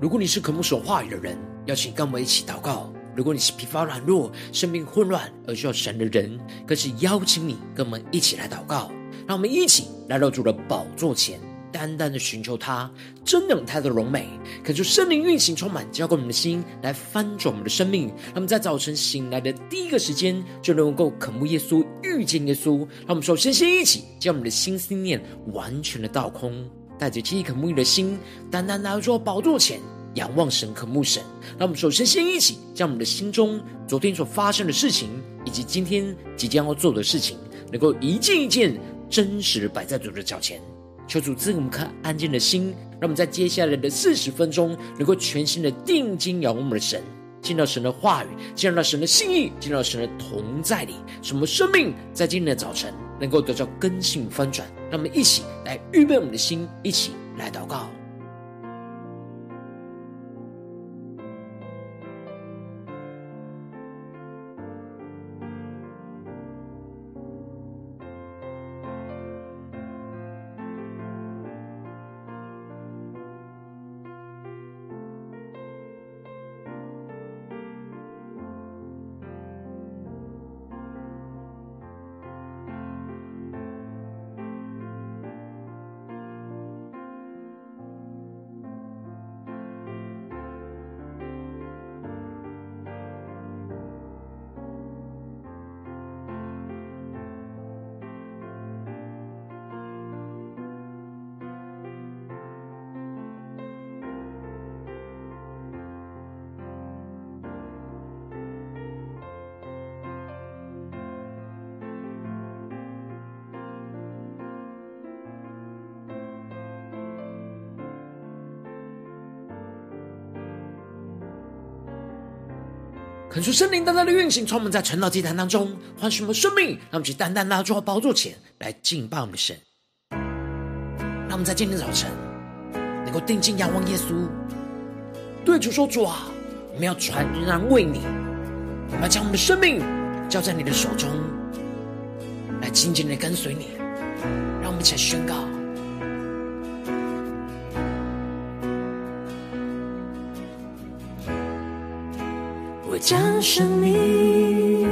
如果你是渴慕神话语的人，邀请跟我们一起祷告；如果你是疲乏软弱、生命混乱而需要神的人，更是邀请你跟我们一起来祷告。让我们一起来到主的宝座前，单单的寻求他，真等他的荣美，恳求圣灵运行充满，浇灌我们的心，来翻转我们的生命。让我们在早晨醒来的第一个时间，就能够渴慕耶稣、遇见耶稣。让我们首先先一起将我们的心思念完全的倒空。带着饥渴沐浴的心，单单来到宝座前，仰望神、渴慕神。让我们首先先一起将我们的心中昨天所发生的事情，以及今天即将要做的事情，能够一件一件真实摆在主的脚前。求主赐给我们颗安静的心，让我们在接下来的四十分钟，能够全心的定睛仰望我们的神，见到神的话语，见到神的心意，见到神的同在里，使我们生命在今天的早晨能够得到根性翻转。让我们一起来预备我们的心，一起来祷告。恳求圣灵单单的运行，充满在晨祷祭坛当中，唤醒我们生命，让我们去单单拿到宝座前来敬拜我们的神。让我们在今天早晨能够定睛仰望耶稣，对主说：“主啊，我们要全然为你，我们要将我们的生命交在你的手中，来紧紧的跟随你。”让我们一起来宣告。我将生命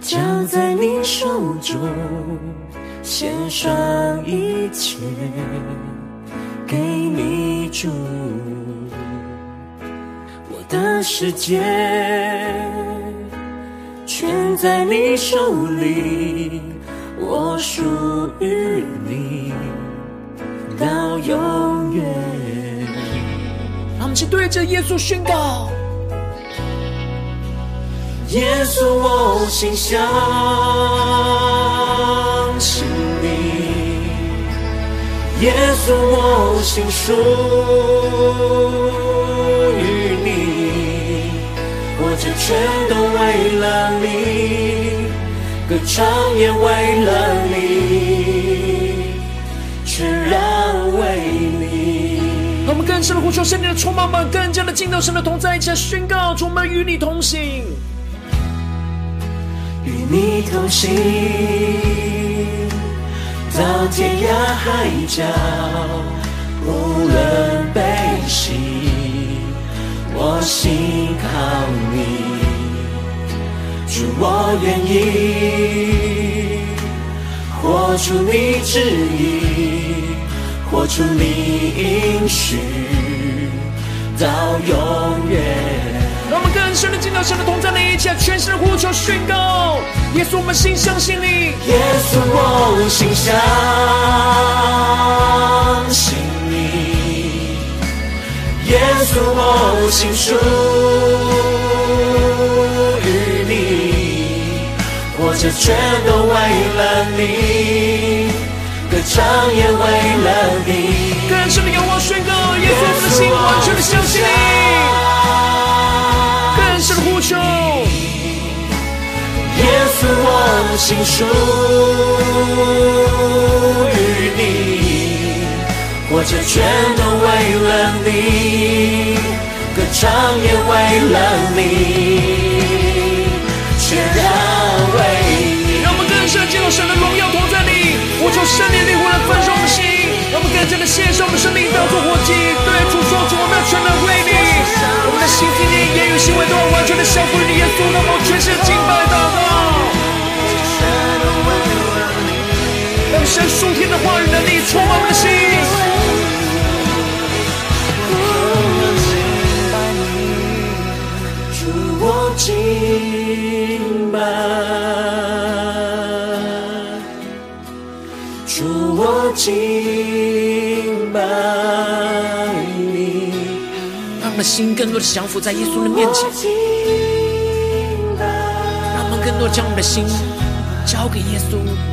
交在你手中，献上一切给你主。我的世界全在你手里，我属于你到永远。让我们去对着耶稣宣告。耶稣，我心相信你；耶稣，我心属于你。活着全都为了你，歌唱也为了你，全然为你。让我们更深的呼求圣灵的充满吧，更加的进到神的同在，一起宣告：主，我们与你同行。你同行，到天涯海角，无论悲喜，我心靠你。主，我愿意活出你旨意，活出你应许，到永远。让我们更深的进到神的同在里，一起来全心的呼求宣告：耶稣，我们心相信你；耶稣，我心相信你；耶稣，我心属于你。活着全都为了你，歌唱也为了你。更深的仰望宣告：耶稣，我们的心完全的相信你。心属于你，活着全都为了你，歌唱也为了你，全然为你。让我们更深进入神的荣耀同在里，呼求圣灵的灵魂来焚烧我们心，让我们更加的献上我们生命当作活祭，对主说，主我们要全然为你，我们的心、意念、言语、行为都要完全的降服于你耶稣，让我们全心敬拜祷告，神属天的话语能力充满我们的心。我敬拜，主我敬拜你，让我们的心更多的降服在耶稣的面前，让我们更多将我们的心交给耶稣，让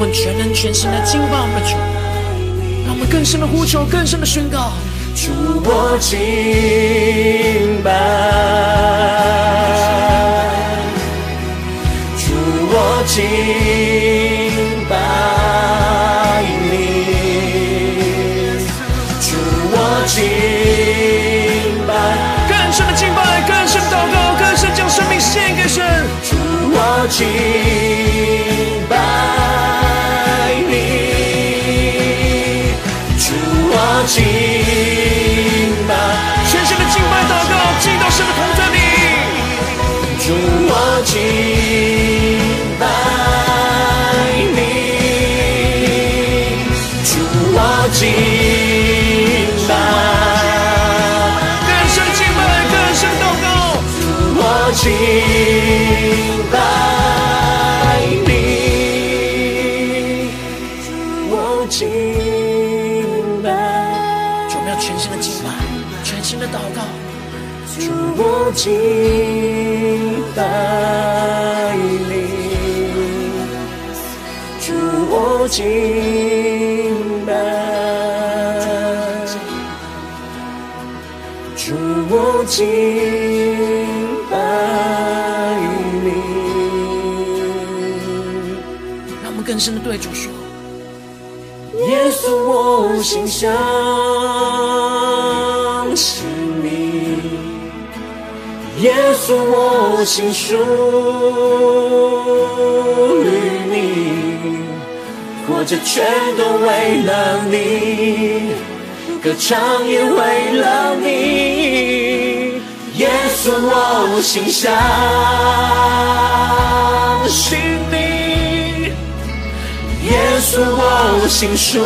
我们全人全心的敬拜我们的主，让我们更深的呼求，更深的宣告。主我敬拜，主我敬拜你，主我敬拜，更深的敬拜，更深的祷告，更深将生命献给神。主我敬要全新的敬拜，全新的祷告。主我敬。拜你，主我敬拜，主我敬耶稣，我心相信。耶稣，我心属于你，活着全都为了你，歌唱也为了你。耶稣，我心相信你，耶稣，我心属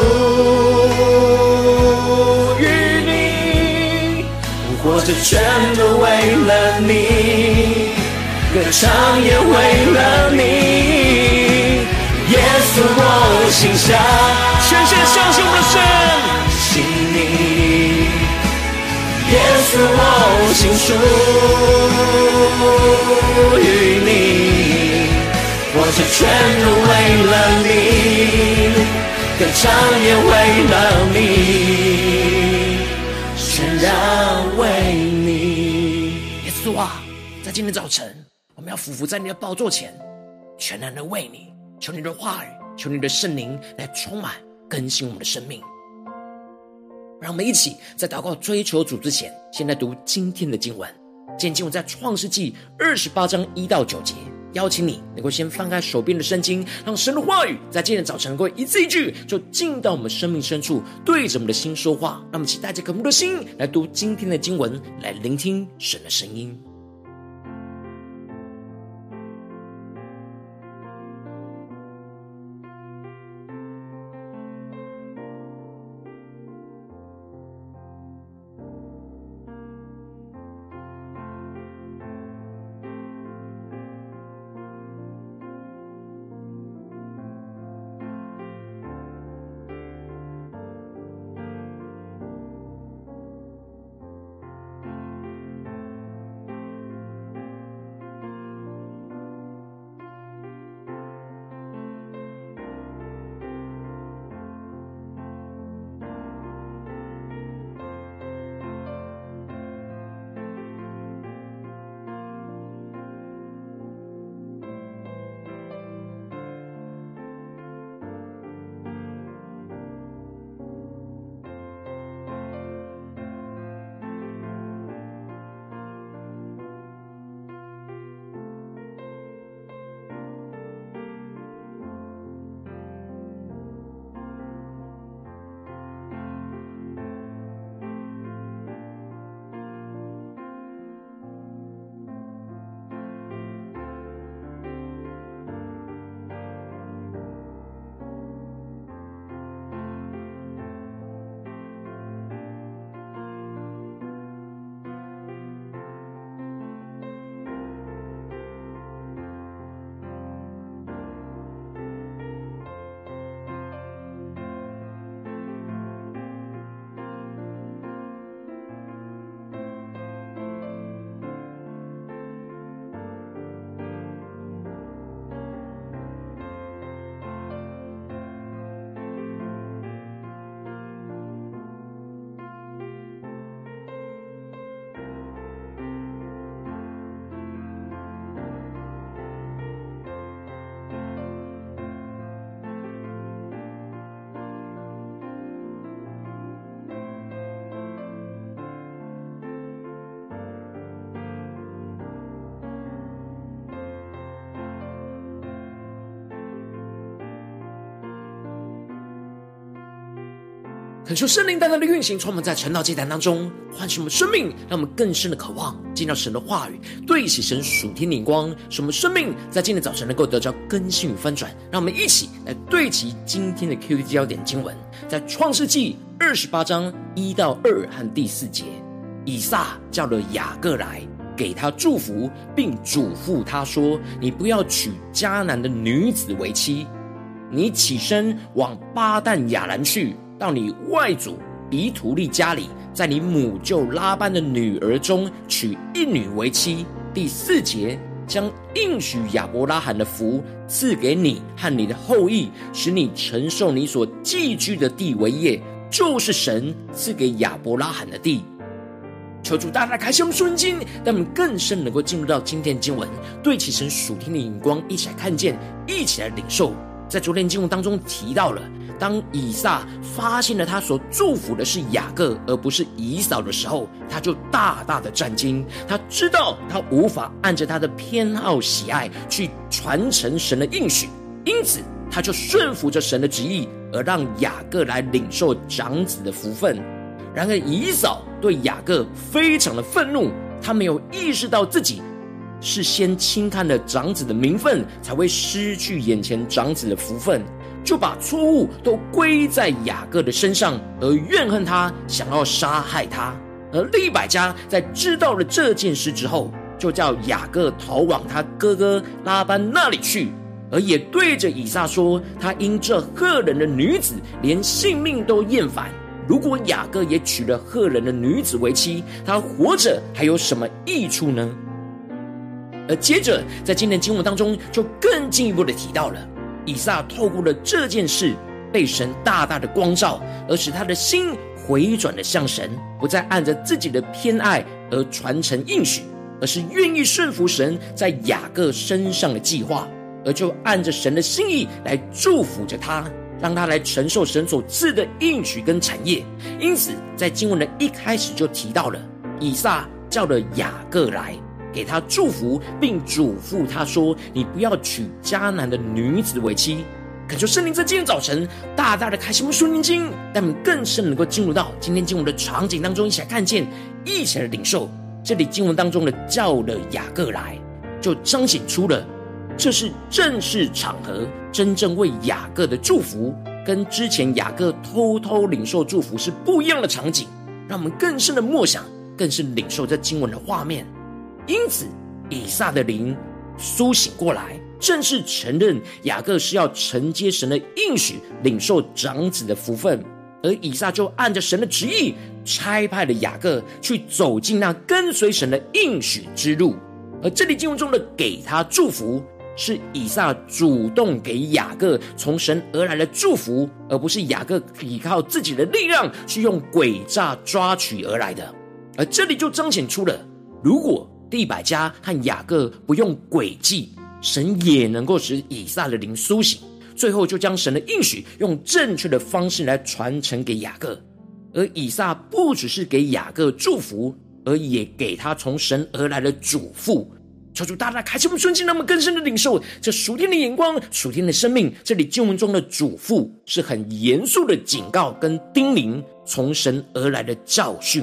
于你。活着全都为了你，歌唱也为了你。耶稣，我心相全心相信我们的神，信你。耶稣，我心属于你，活着全都为了，歌唱也为了你，全然为你。耶稣啊，在。今天早晨，我们要俯伏在你的宝座前，全然的为你，求你的话语，求你的圣灵来充满更新我们的生命。让我们一起在祷告追求主之前，先来读今天的经文。今天经文在创世记二十八章一到九节。邀请你能够先放开手边的圣经，让神的话语在今天早晨能够一字一句就进到我们生命深处，对着我们的心说话。让我们一起带着渴慕的心来读今天的经文，来聆听神的声音。恳求圣灵单单的运行，充满在晨祷祭坛当中，唤醒我们生命，让我们更深的渴望见到神的话语，对齐神属天灵光，使我们生命在今天早晨能够得到更新与翻转。让我们一起来对齐今天的 QD 焦点经文，在创世纪二十八章一到二和第四节，以撒叫了雅各来，给他祝福，并嘱咐他说：“你不要娶迦南的女子为妻，你起身往巴旦亚兰去。”到你外祖彼土利家里，在你母舅拉班的女儿中娶一女为妻。第四节，将应许亚伯拉罕的福赐给你和你的后裔，使你承受你所寄居的地为业，就是神赐给亚伯拉罕的地。求主大大开启我们属灵经，让我们更深能够进入到今天的经文，对齐神属天的眼光，一起来看见，一起来领受。在昨天经文当中提到了。当以撒发现了他所祝福的是雅各，而不是以扫的时候，他就大大的震惊。他知道他无法按着他的偏好喜爱去传承神的应许，因此他就顺服着神的旨意，而让雅各来领受长子的福分。然而以扫对雅各非常的愤怒，他没有意识到自己是先轻看了长子的名分，才会失去眼前长子的福分。就把错误都归在雅各的身上，而怨恨他，想要杀害他。而利百加在知道了这件事之后，就叫雅各逃往他哥哥拉班那里去，而也对着以撒说：“他因这赫人的女子，连性命都厌烦。如果雅各也娶了赫人的女子为妻，他活着还有什么益处呢？”而接着在今天经文当中，就更进一步的提到了。以撒透过了这件事，被神大大的光照，而使他的心回转了向神，不再按着自己的偏爱而传承应许，而是愿意顺服神在雅各身上的计划，而就按着神的心意来祝福着他，让他来承受神所赐的应许跟产业。因此，在经文的一开始就提到了，以撒叫了雅各来。给他祝福，并嘱咐他说：“你不要娶迦南的女子为妻。”恳求圣灵在今天早晨大大的开启我们属灵经，让我们更深能够进入到今天经文的场景当中，一起来看见，一起来领受。这里经文当中的叫了雅各来，就彰显出了这是正式场合，真正为雅各的祝福，跟之前雅各偷偷领受祝福是不一样的场景，让我们更深的默想，更是领受这经文的画面。因此，以撒的灵苏醒过来，正式承认雅各是要承接神的应许，领受长子的福分。而以撒就按着神的旨意，差派了雅各去走进那跟随神的应许之路。而这里经文中的给他祝福，是以撒主动给雅各从神而来的祝福，而不是雅各依靠自己的力量去用诡诈抓取而来的。而这里就彰显出了，如果利百加和雅各不用诡计，神也能够使以撒的灵苏醒，最后就将神的应许用正确的方式来传承给雅各。而以撒不只是给雅各祝福，而也给他从神而来的嘱咐。求主大大开启我们顺境，让我们更深的领受这属天的眼光、属天的生命。这里经文中的嘱咐是很严肃的警告跟叮咛，从神而来的教训。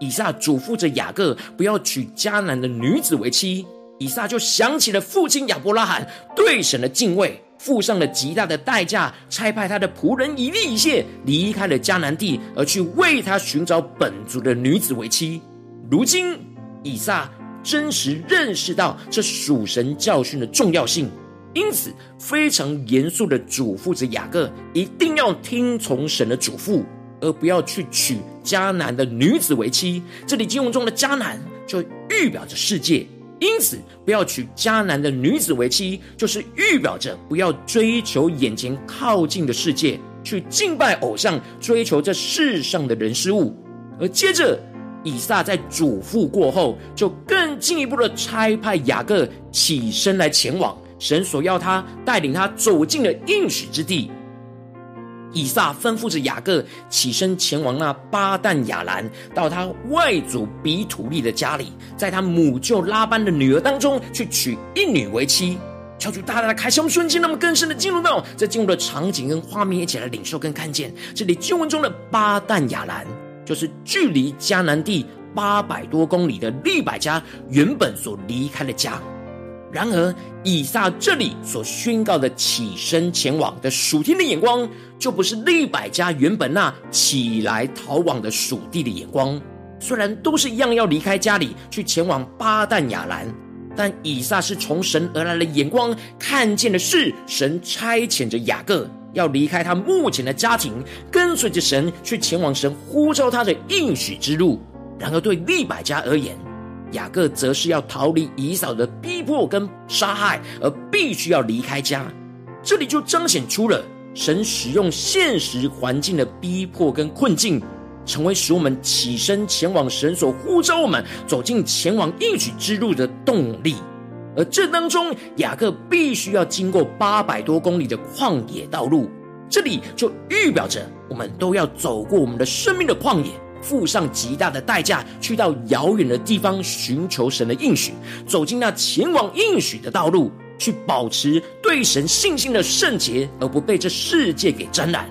以撒嘱咐着雅各不要娶迦南的女子为妻，以撒就想起了父亲亚伯拉罕对神的敬畏，付上了极大的代价，差派他的仆人以利以谢离开了迦南地，而去为他寻找本族的女子为妻。如今以撒真实认识到这属神教训的重要性，因此非常严肃地嘱咐着雅各一定要听从神的嘱咐。而不要去娶迦南的女子为妻。这里经文中的迦南就预表着世界，因此不要娶迦南的女子为妻，就是预表着不要追求眼前靠近的世界，去敬拜偶像，追求这世上的人事物。而接着以撒在嘱咐过后，就更进一步的差派雅各起身来前往神所要他带领他走进了应许之地。以撒吩咐着雅各起身前往那巴旦亚兰，到他外祖比土利的家里，在他母舅拉班的女儿当中去娶一女为妻。求主大大的开箱瞬间，那么更深的进入到这进入的场景跟画面，一起来领受跟看见。这里经文中的巴旦亚兰，就是距离迦南地八百多公里的利百家原本所离开的家。然而，以撒这里所宣告的起身前往的属天的眼光，就不是利百加原本那起来逃往的属地的眼光。虽然都是一样要离开家里去前往巴旦亚兰。但以撒是从神而来的眼光，看见的是神差遣着雅各要离开他目前的家庭，跟随着神去前往神呼召他的应许之路。然而对利百加而言，雅各则是要逃离以扫的逼迫跟杀害，而必须要离开家。这里就彰显出了神使用现实环境的逼迫跟困境。成为使我们起身前往神所呼召我们走进前往应许之路的动力，而这当中雅各必须要经过八百多公里的旷野道路，这里就预表着我们都要走过我们的生命的旷野，付上极大的代价，去到遥远的地方寻求神的应许，走进那前往应许的道路，去保持对神信心的圣洁，而不被这世界给沾染。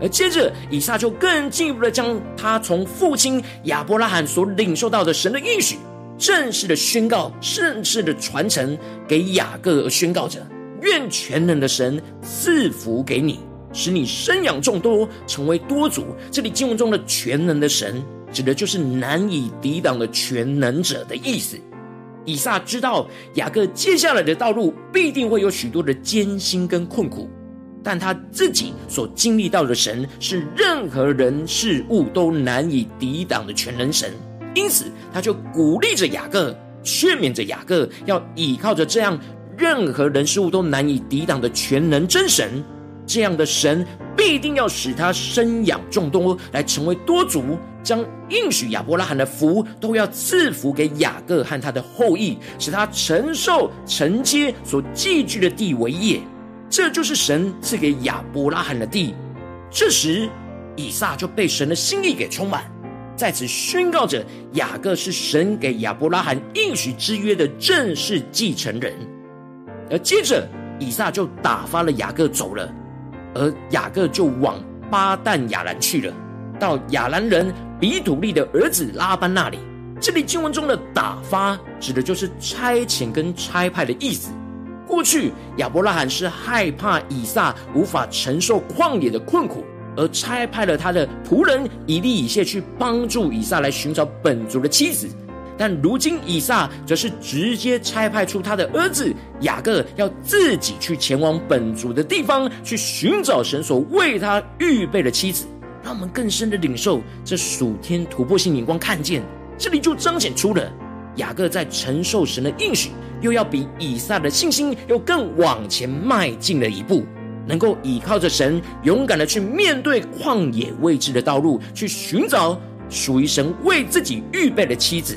而接着，以撒就更进一步的将他从父亲亚伯拉罕所领受到的神的应许，正式的宣告，正式的传承给雅各，而宣告着：愿全能的神赐福给你，使你生养众多，成为多族。这里经文中的全能的神，指的就是难以抵挡的全能者的意思。以撒知道雅各接下来的道路必定会有许多的艰辛跟困苦。但他自己所经历到的神是任何人事物都难以抵挡的全能神，因此他就鼓励着雅各，劝勉着雅各，要倚靠着这样任何人事物都难以抵挡的全能真神。这样的神必定要使他生养众多，来成为多族，将应许亚伯拉罕的福都要赐福给雅各和他的后裔，使他承受承接所寄居的地为业。这就是神赐给亚伯拉罕的地。这时，以撒就被神的心意给充满，在此宣告着雅各是神给亚伯拉罕应许之约的正式继承人。而接着，以撒就打发了雅各走了，而雅各就往巴旦亚兰去了，到亚兰人比土利的儿子拉班那里。这里经文中的打发，指的就是差遣跟差派的意思。过去亚伯拉罕是害怕以撒无法承受旷野的困苦，而差派了他的仆人以利以谢去帮助以撒来寻找本族的妻子。但如今以撒则是直接差派出他的儿子雅各，要自己去前往本族的地方去寻找神所为他预备的妻子。让我们更深的领受这属天突破性眼光，看见这里就彰显出了雅各在承受神的应许。又要比以撒的信心又更往前迈进了一步，能够依靠着神，勇敢的去面对旷野未知的道路，去寻找属于神为自己预备的妻子。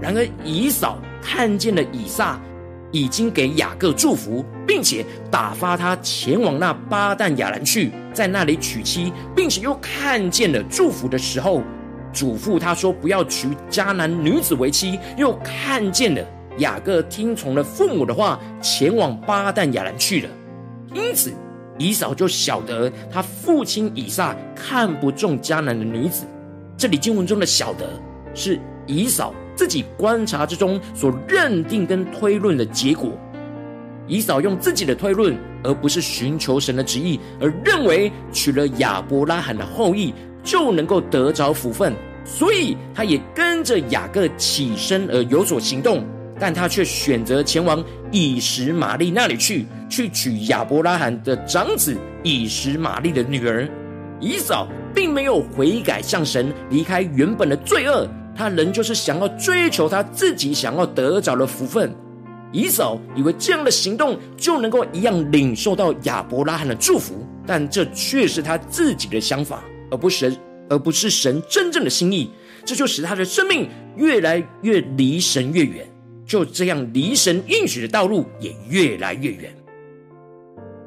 然而以扫看见了以撒已经给雅各祝福，并且打发他前往那巴旦亚兰去，在那里娶妻，并且又看见了祝福的时候，嘱咐他说不要娶迦南女子为妻，又看见了。雅各听从了父母的话，前往巴旦亚兰去了。因此，以扫就晓得他父亲以撒看不中迦南的女子。这里经文中的“晓得”是以扫自己观察之中所认定跟推论的结果。以扫用自己的推论，而不是寻求神的旨意，而认为娶了亚伯拉罕的后裔就能够得着福分，所以他也跟着雅各起身而有所行动。但他却选择前往以实玛利那里去，去娶亚伯拉罕的长子以实玛利的女儿。以扫并没有悔改向神离开原本的罪恶，他仍旧是想要追求他自己想要得着的福分。以扫以为这样的行动就能够一样领受到亚伯拉罕的祝福，但这却是他自己的想法，而不是而不是神真正的心意。这就使他的生命越来越离神越远。就这样，离神应许的道路也越来越远。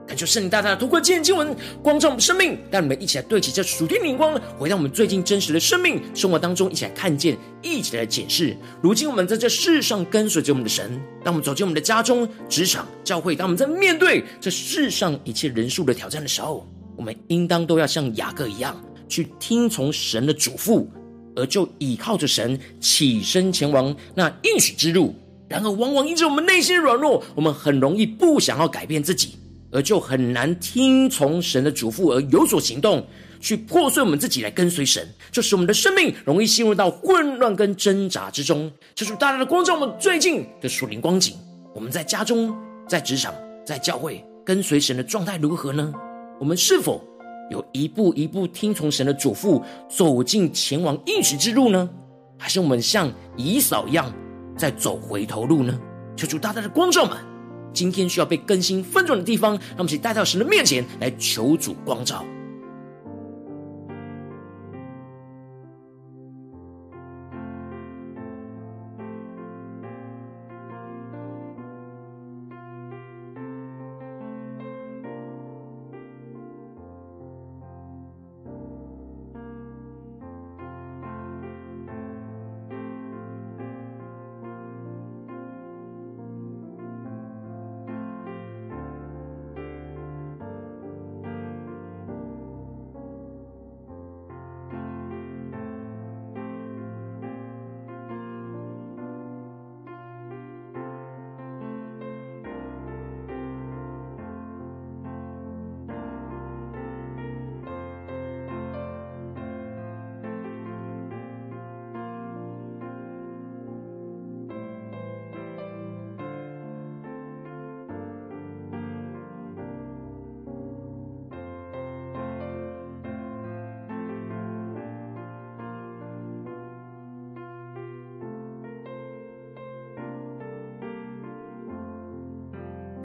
感谢圣灵大大的透过今天经文光照我们生命，让我们一起来对齐这属天灵光，回到我们最近真实的生命生活当中，一起来看见，一起来检视。如今我们在这世上跟随着我们的神，当我们走进我们的家中、职场、教会，当我们在面对这世上一切人数的挑战的时候，我们应当都要像雅各一样，去听从神的嘱咐，而就倚靠着神起身前往那应许之路。然而，往往因着我们内心软弱，我们很容易不想要改变自己。而就很难听从神的嘱咐而有所行动，去破碎我们自己来跟随神，就使我们的生命容易陷入到混乱跟挣扎之中。这是大大的光照我们最近的属灵光景。我们在家中、在职场、在教会跟随神的状态如何呢？我们是否有一步一步听从神的嘱咐，走进前往应许之路呢？还是我们像以扫一样在走回头路呢？求主大大的光照们。今天需要被更新翻转的地方，让我们一起带到神的面前来求主光照。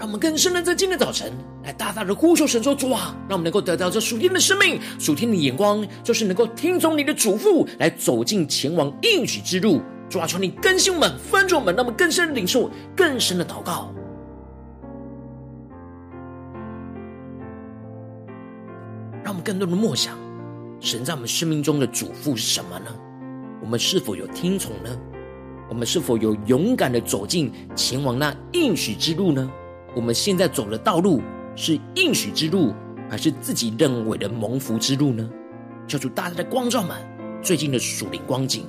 让我们更深的在今天早晨来大大的呼求神说：主啊，让我们能够得到这属天的生命、属天的眼光，就是能够听从你的嘱咐，来走进前往应许之路。主啊，求你更新我们、翻转我们，让我们更深的领受、更深的祷告，让我们更多的默想神在我们生命中的嘱咐是什么呢？我们是否有听从呢？我们是否有勇敢的走进前往那应许之路呢？我们现在走的道路是应许之路，还是自己认为的蒙福之路呢？求主大家的光照们最近的属灵光景。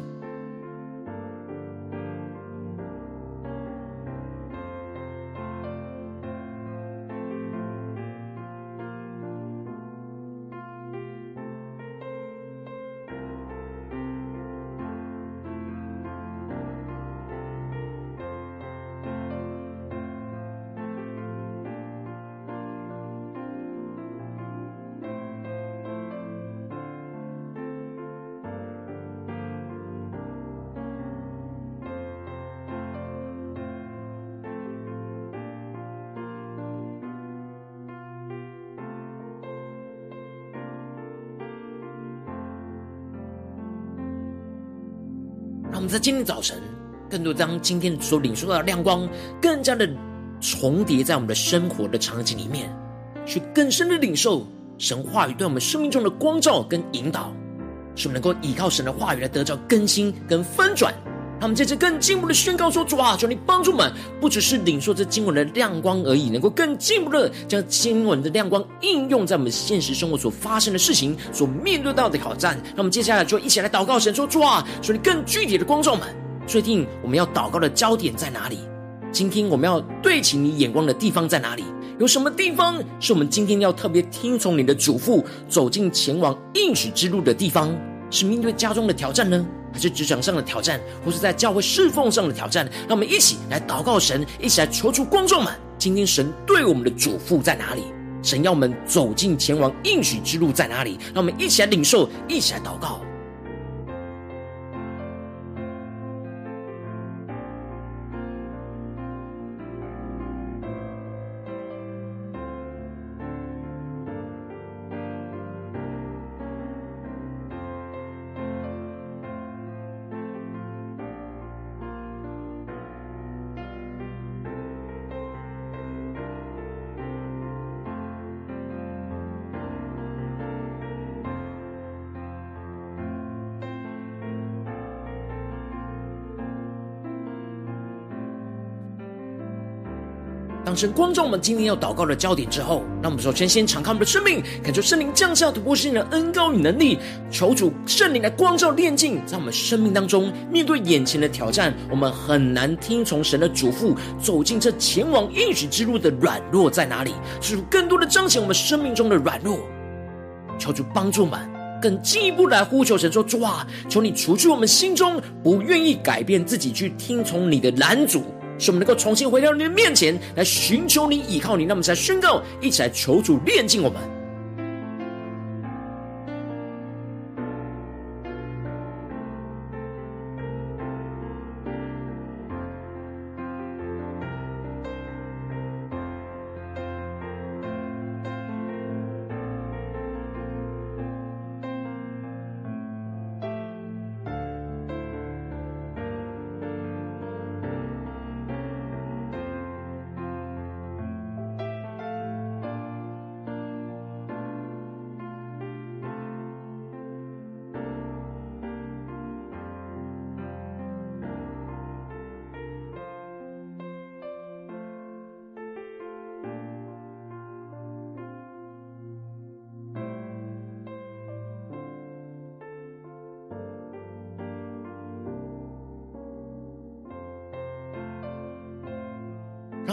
在今天早晨，更多将今天所领受到的亮光，更加的重叠在我们的生活的场景里面，去更深的领受神话语对我们生命中的光照跟引导，使我们能够依靠神的话语来得到更新跟翻转。他们在这更进一步的宣告说：主啊，求你帮助我们，不只是领受这经文的亮光而已，能够更进一步的将经文的亮光应用在我们现实生活所发生的事情、所面对到的挑战。那我们接下来就一起来祷告神说：主啊，求你更具体的光照们，确定我们要祷告的焦点在哪里？今天我们要对齐你眼光的地方在哪里？有什么地方是我们今天要特别听从你的嘱咐，走进前往应许之路的地方？是面对家中的挑战呢？还是职场上的挑战，或是在教会侍奉上的挑战，让我们一起来祷告神，一起来求助观众们。今天神对我们的嘱咐在哪里？神要我们走进前往应许之路在哪里？让我们一起来领受，一起来祷告。神光照我们今天要祷告的焦点之后，让我们首先先敞开我们的生命，感受圣灵降下突破性的恩膏与能力，求主圣灵来光照炼净，在我们生命当中面对眼前的挑战，我们很难听从神的嘱咐，走进这前往应许之路的软弱在哪里？使更多的彰显我们生命中的软弱，求主帮助我们更进一步来呼求神说：主啊，求你除去我们心中不愿意改变自己去听从你的拦阻。使我们能够重新回到你的面前来寻求你、依靠你，那么才宣告，一起来求主炼净我们。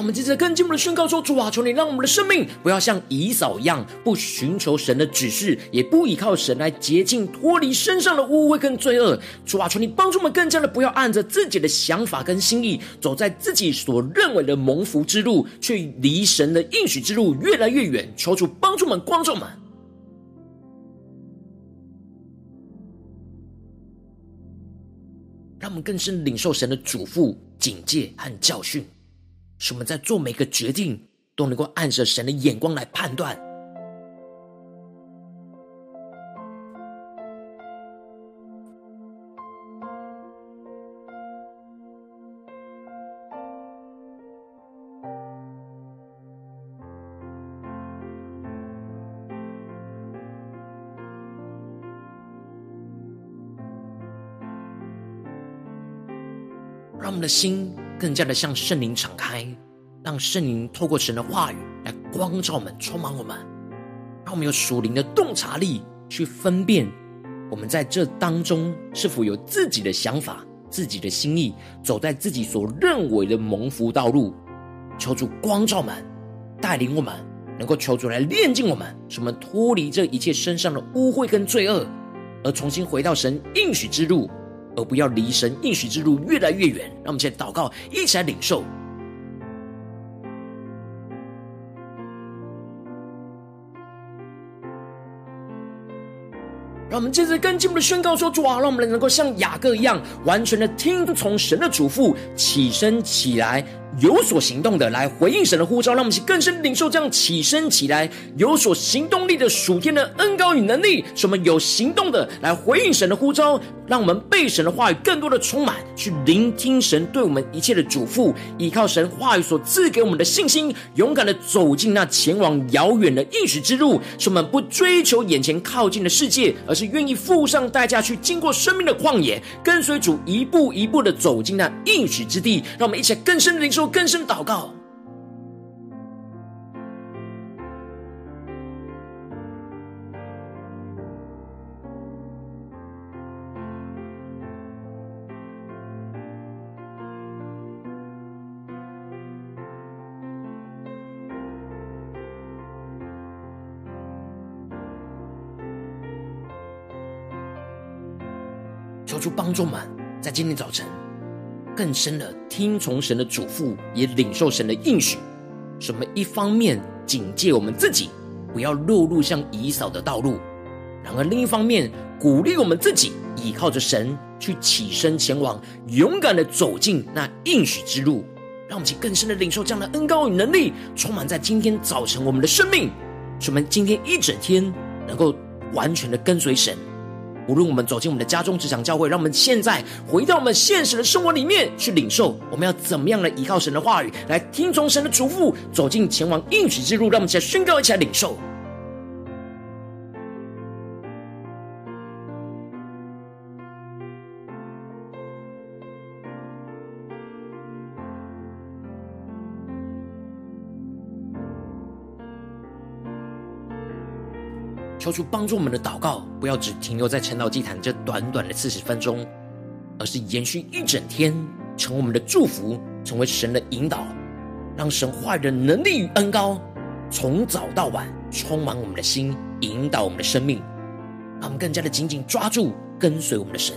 我们接着更进一步的宣告说：“主啊，求你让我们的生命不要像以扫一样，不寻求神的指示，也不依靠神来洁净脱离身上的污秽跟罪恶。主啊，求你帮助我们更加的不要按着自己的想法跟心意，走在自己所认为的蒙福之路，却离神的应许之路越来越远。求主帮助我们，光照们，让我们更深领受神的嘱咐、警戒和教训。”使我们在做每个决定，都能够按着神的眼光来判断。让我们的心更加的向圣灵敞开，让圣灵透过神的话语来光照我们、充满我们，让我们有属灵的洞察力，去分辨我们在这当中是否有自己的想法、自己的心意，走在自己所认为的蒙福道路。求主光照我们，带领我们，能够求主来炼净我们，使我们脱离这一切身上的污秽跟罪恶，而重新回到神应许之路。而不要离神应许之路越来越远。让我们现在祷告，一起来领受。让我们接着跟进一步的宣告说：主啊，让我们能够像雅各一样，完全的听从神的嘱咐，起身起来。有所行动的来回应神的呼召，让我们更深领受这样起身起来有所行动力的属天的恩膏与能力，使我们有行动的来回应神的呼召，让我们被神的话语更多的充满，去聆听神对我们一切的嘱咐，依靠神话语所赐给我们的信心，勇敢的走进那前往遥远的应许之路，使我们不追求眼前靠近的世界，而是愿意付上代价去经过生命的旷野，跟随主一步一步的走进那应许之地。让我们一起更深的领受。更深祷告，求主帮助们，在今天早晨。更深的听从神的嘱咐，也领受神的应许。什么？一方面警戒我们自己，不要落入像以扫的道路；然而另一方面，鼓励我们自己，依靠着神去起身前往，勇敢的走进那应许之路。让我们去更深的领受这样的恩膏与能力，充满在今天早晨我们的生命。使我们今天一整天能够完全的跟随神。无论我们走进我们的家中、职场、教会，让我们现在回到我们现实的生活里面去领受，我们要怎么样来依靠神的话语，来听从神的嘱咐，走进前往应许之路。让我们一起来宣告，一起来领受。求主帮助我们的祷告，不要只停留在晨祷祭坛这短短的四十分钟，而是延续一整天，成为我们的祝福，成为神的引导，让神话语的能力与恩高从早到晚充满我们的心，引导我们的生命，让我们更加的紧紧抓住跟随我们的神。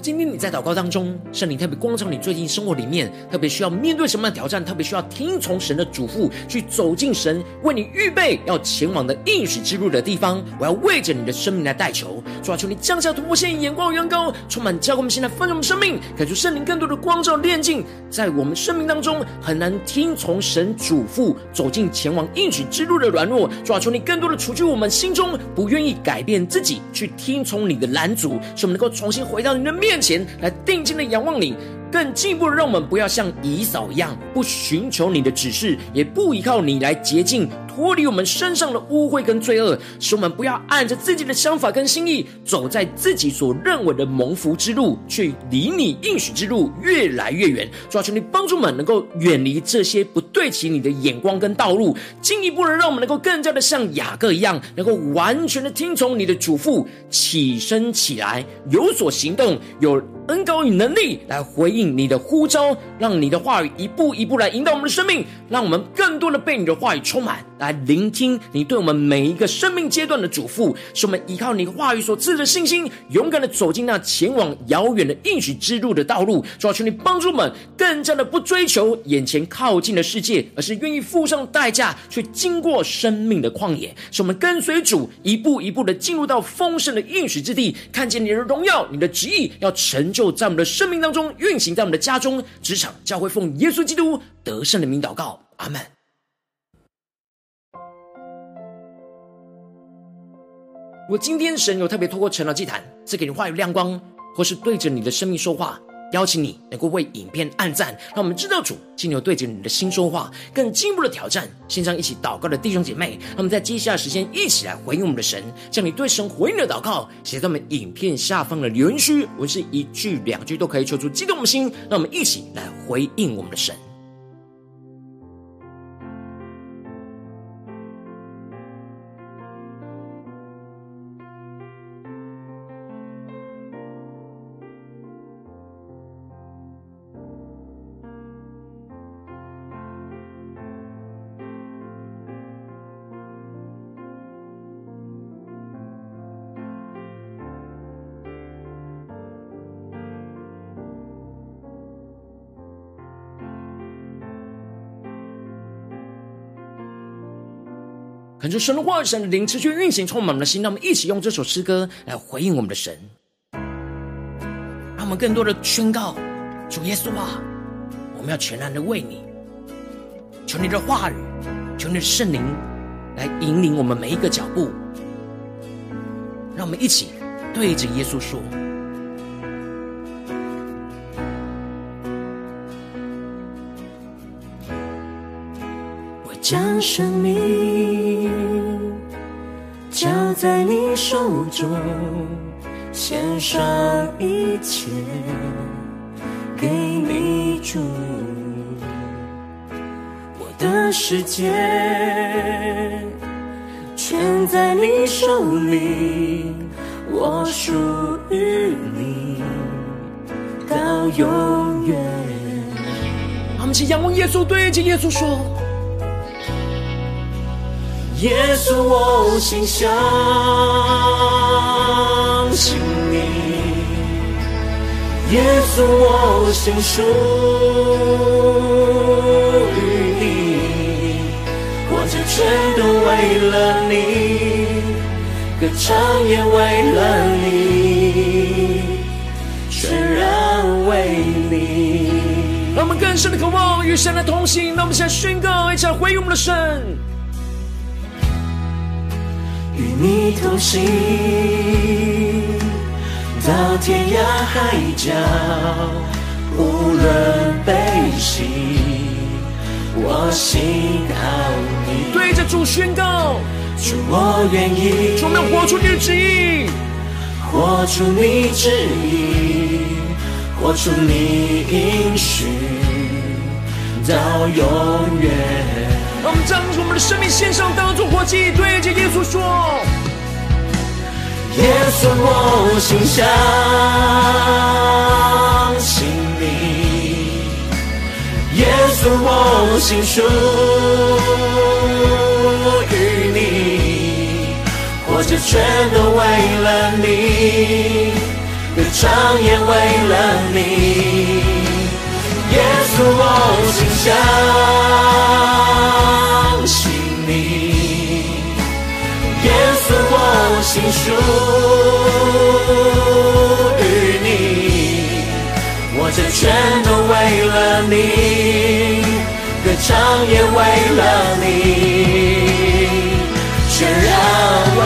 今天你在祷告当中，圣灵特别光照你最近生活里面特别需要面对什么样的挑战，特别需要听从神的嘱咐，去走进神为你预备要前往的应许之路的地方。我要为着你的生命来代求，主啊，求你降下突破线，眼光远高，充满教灌我们现在丰盛的生命，感受圣灵更多的光照炼净，在我们生命当中很难听从神嘱咐，走进前往应许之路的软弱。主啊，求你更多的除去我们心中不愿意改变自己，去听从你的拦阻，使我们能够重新回到你的面面前来定睛的仰望你，更进一步的让我们不要像以嫂一样，不寻求你的指示，也不依靠你来洁净。脱离我们身上的污秽跟罪恶，使我们不要按着自己的想法跟心意，走在自己所认为的蒙福之路，却离你应许之路越来越远。主啊，求你帮助我们能够远离这些不对齐你的眼光跟道路，进一步的让我们能够更加的像雅各一样，能够完全的听从你的嘱咐，起身起来，有所行动，有恩膏与能力来回应你的呼召，让你的话语一步一步来引导我们的生命，让我们更多的被你的话语充满。来聆听你对我们每一个生命阶段的嘱咐，使我们依靠你话语所赐的信心，勇敢的走进那前往遥远的应许之路的道路。主啊，求你帮助我们，更加的不追求眼前靠近的世界，而是愿意付上代价去经过生命的旷野，使我们跟随主一步一步的进入到丰盛的应许之地，看见你的荣耀，你的旨意要成就在我们的生命当中，运行在我们的家中、职场、教会，奉耶稣基督得胜的名祷告，阿门。如果今天神有特别透过晨祷祭坛赐给你话语亮光，或是对着你的生命说话，邀请你能够为影片按赞，让我们知道主今天对着你的心说话，更进一步的挑战。线上一起祷告的弟兄姐妹，让我们在接下来时间一起来回应我们的神，将你对神回应的祷告写在我们影片下方的留言区，文字一句两句都可以抽出激动的心，让我们一起来回应我们的神。恳求神的话语、神的灵持续运行，充满我们的心。让我们一起用这首诗歌来回应我们的神，让我们更多的宣告：主耶稣啊，我们要全然的为你，求你的话语，求你的圣灵来引领我们每一个脚步。让我们一起对着耶稣说。将生命在你手中，献上一切给你主。我的世界全在你手里，我属于你到永远。我们一起仰望耶稣，对着耶稣说。耶稣，我心相信你；耶稣，我心属于你。活着全都为了你，歌唱也为了你，全然为你。让我们更深的渴望与神的同行。让我们现在宣告，一起来回应我们的神。与你同行，到天涯海角，无论悲喜，我心靠你。对着主宣告，主我愿意，主我们要活出你的旨意，活出你旨意，活出你应许，到永远。我们将我们的生命献上，当作活祭，对着耶稣说：耶稣，我心相信你；耶稣，我心属于你。活着全都为了你，歌唱也为了你。耶稣，我心相。心属于你，我这全都为了你，歌唱也为了你，全然为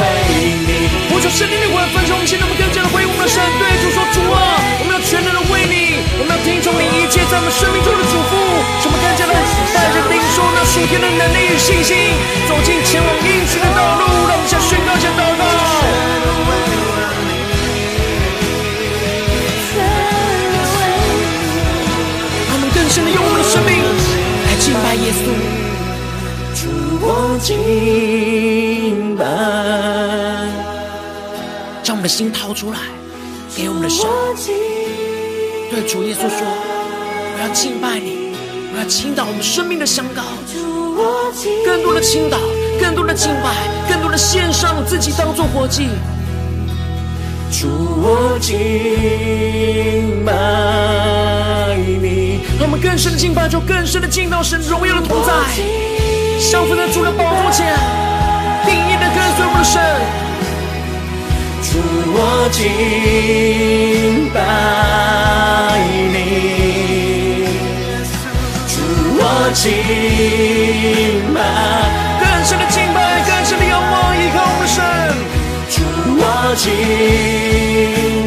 你。我求圣灵的分中，现在我们更加的回应我们的神，对主说：主啊，我们要全然的为你，我们要听从你一切在我们生命中的嘱咐，使我们更加的带着领受那属天的能力与信心，走进前往应许的道路。让我们向宣告，先祷耶稣，主我敬拜，将我们的心掏出来，给我们的神，对主耶稣说：“我要敬拜你，我要倾倒我们生命的香膏，更多的倾倒，更多的敬拜，更多的献上自己当做活祭。”主我敬拜你。让我们更深的敬拜，就更深的敬到神荣耀的同在，降服在主的宝座前，定义的跟随我们的神。主我敬拜你，主我敬拜，更深的敬拜，更深的仰望，依靠我们的神。主我敬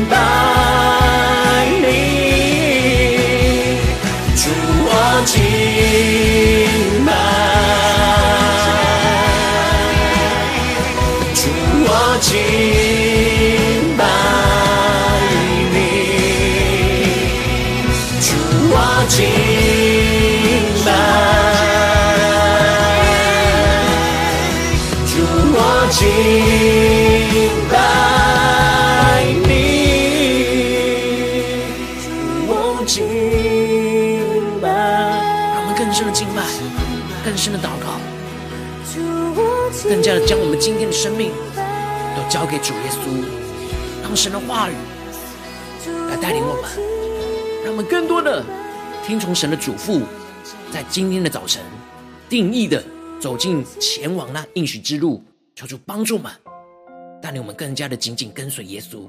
将我们今天的生命都交给主耶稣，让神的话语来带领我们，让我们更多的听从神的嘱咐，在今天的早晨定义的走进前往那应许之路，求主帮助们，带领我们更加的紧紧跟随耶稣。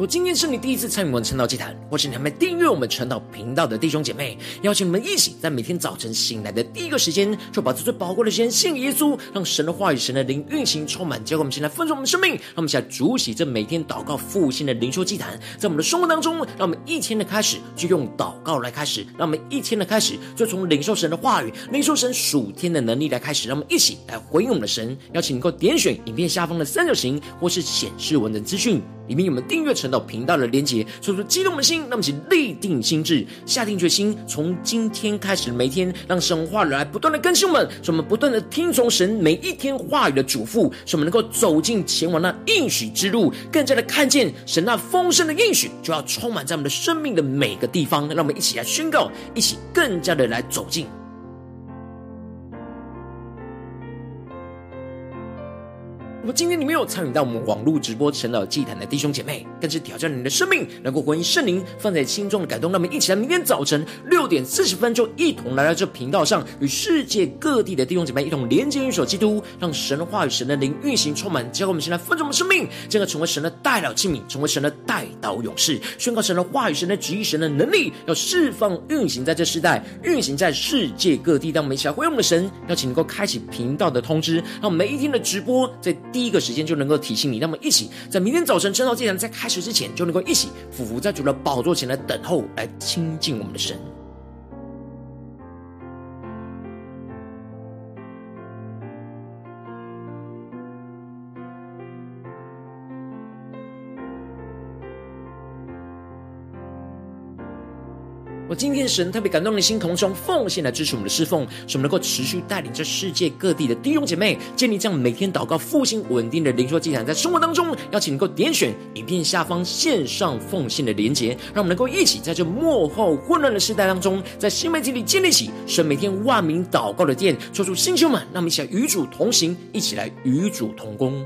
若今天是你第一次参与我们晨祷祭坛，或是你还没订阅我们晨祷频道的弟兄姐妹，邀请你们一起在每天早晨醒来的第一个时间，就把这最宝贵的时间献给耶稣，让神的话语、神的灵运行充满，教给我们现在丰盛我们生命。让我们一起来主洗这每天祷告复兴的灵修祭坛，在我们的生活当中，让我们一天的开始就用祷告来开始，让我们一天的开始就从领受神的话语、领受神属天的能力来开始，让我们一起来回应我们的神。邀请你能够点选影片下方的三角形，或是显示文的资讯。里面有没有订阅晨祷频道的连结？说激动的心，那么请立定心志，下定决心，从今天开始，每天让神话语来不断的更新我们，使我们不断的听从神每一天话语的嘱咐，使我们能够走进前往那应许之路，更加的看见神那丰盛的应许就要充满在我们的生命的每个地方。让我们一起来宣告，一起更加的来走进。那么今天你没有参与到我们网络直播成了祭坛的弟兄姐妹，更是挑战你的生命，能够回应圣灵放在心中的感动。那么，一起来，明天早晨六点四十分，就一同来到这频道上，与世界各地的弟兄姐妹一同连接、运手基督，让神的话语、神的灵运行充满，教会我们现在丰盛的生命，进而成为神的代祷器皿，成为神的代祷勇士，宣告神的话语、神的旨意、神的能力，要释放、运行在这世代，运行在世界各地。当我们一起来回应我们的神，邀请能够开启频道的通知，让每一天的直播在。第一个时间就能够提醒你，那么一起在明天早晨晨祷祭坛在开始之前，就能够一起俯伏在主的宝座前来等候，来亲近我们的神。我今天神特别感动的心，同时用奉献来支持我们的侍奉，使我们能够持续带领着世界各地的弟兄姐妹建立这样每天祷告复兴稳定的灵修祭坛，在生活当中，邀请能够点选影片下方线上奉献的连结，让我们能够一起在这末后混乱的时代当中，在新媒体里建立起神每天万名祷告的殿，抽出星球们，让我们一起来与主同行，一起来与主同工。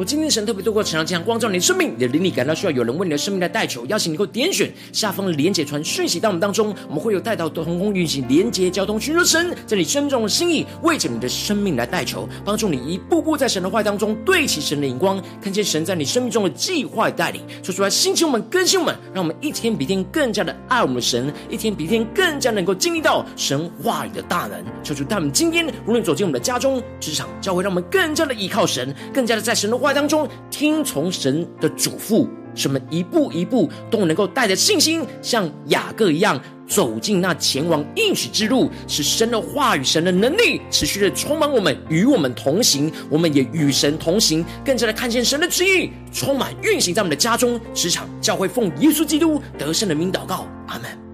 我今天神特别透过晨祷祭坛光照你的生命，你的灵里感到需要有人为你的生命来代求，邀请你能够点选下方连结传讯息到我们当中，我们会有代祷同工运行连结交通，寻求神在你生命中的心意，为着你的生命来代求，帮助你一步步在神的话当中对齐神的眼光，看见神在你生命中的计划带领，说出来兴起我们更新我们，让我们一天比一天更加的爱我们的神，一天比一天更加能够经历到神话语的大能。求主带我们今天无论走进我们的家中、职场、教会，让我们更加的依靠神，更加的在神的话话当中听从神的嘱咐，什么一步一步都能够带着信心，像雅各一样走进那前往应许之路，使神的话语、神的能力持续的充满我们，与我们同行。我们也与神同行，更加的看见神的旨意充满运行在我们的家中、职场、教会，奉耶稣基督得胜的名祷告，阿门。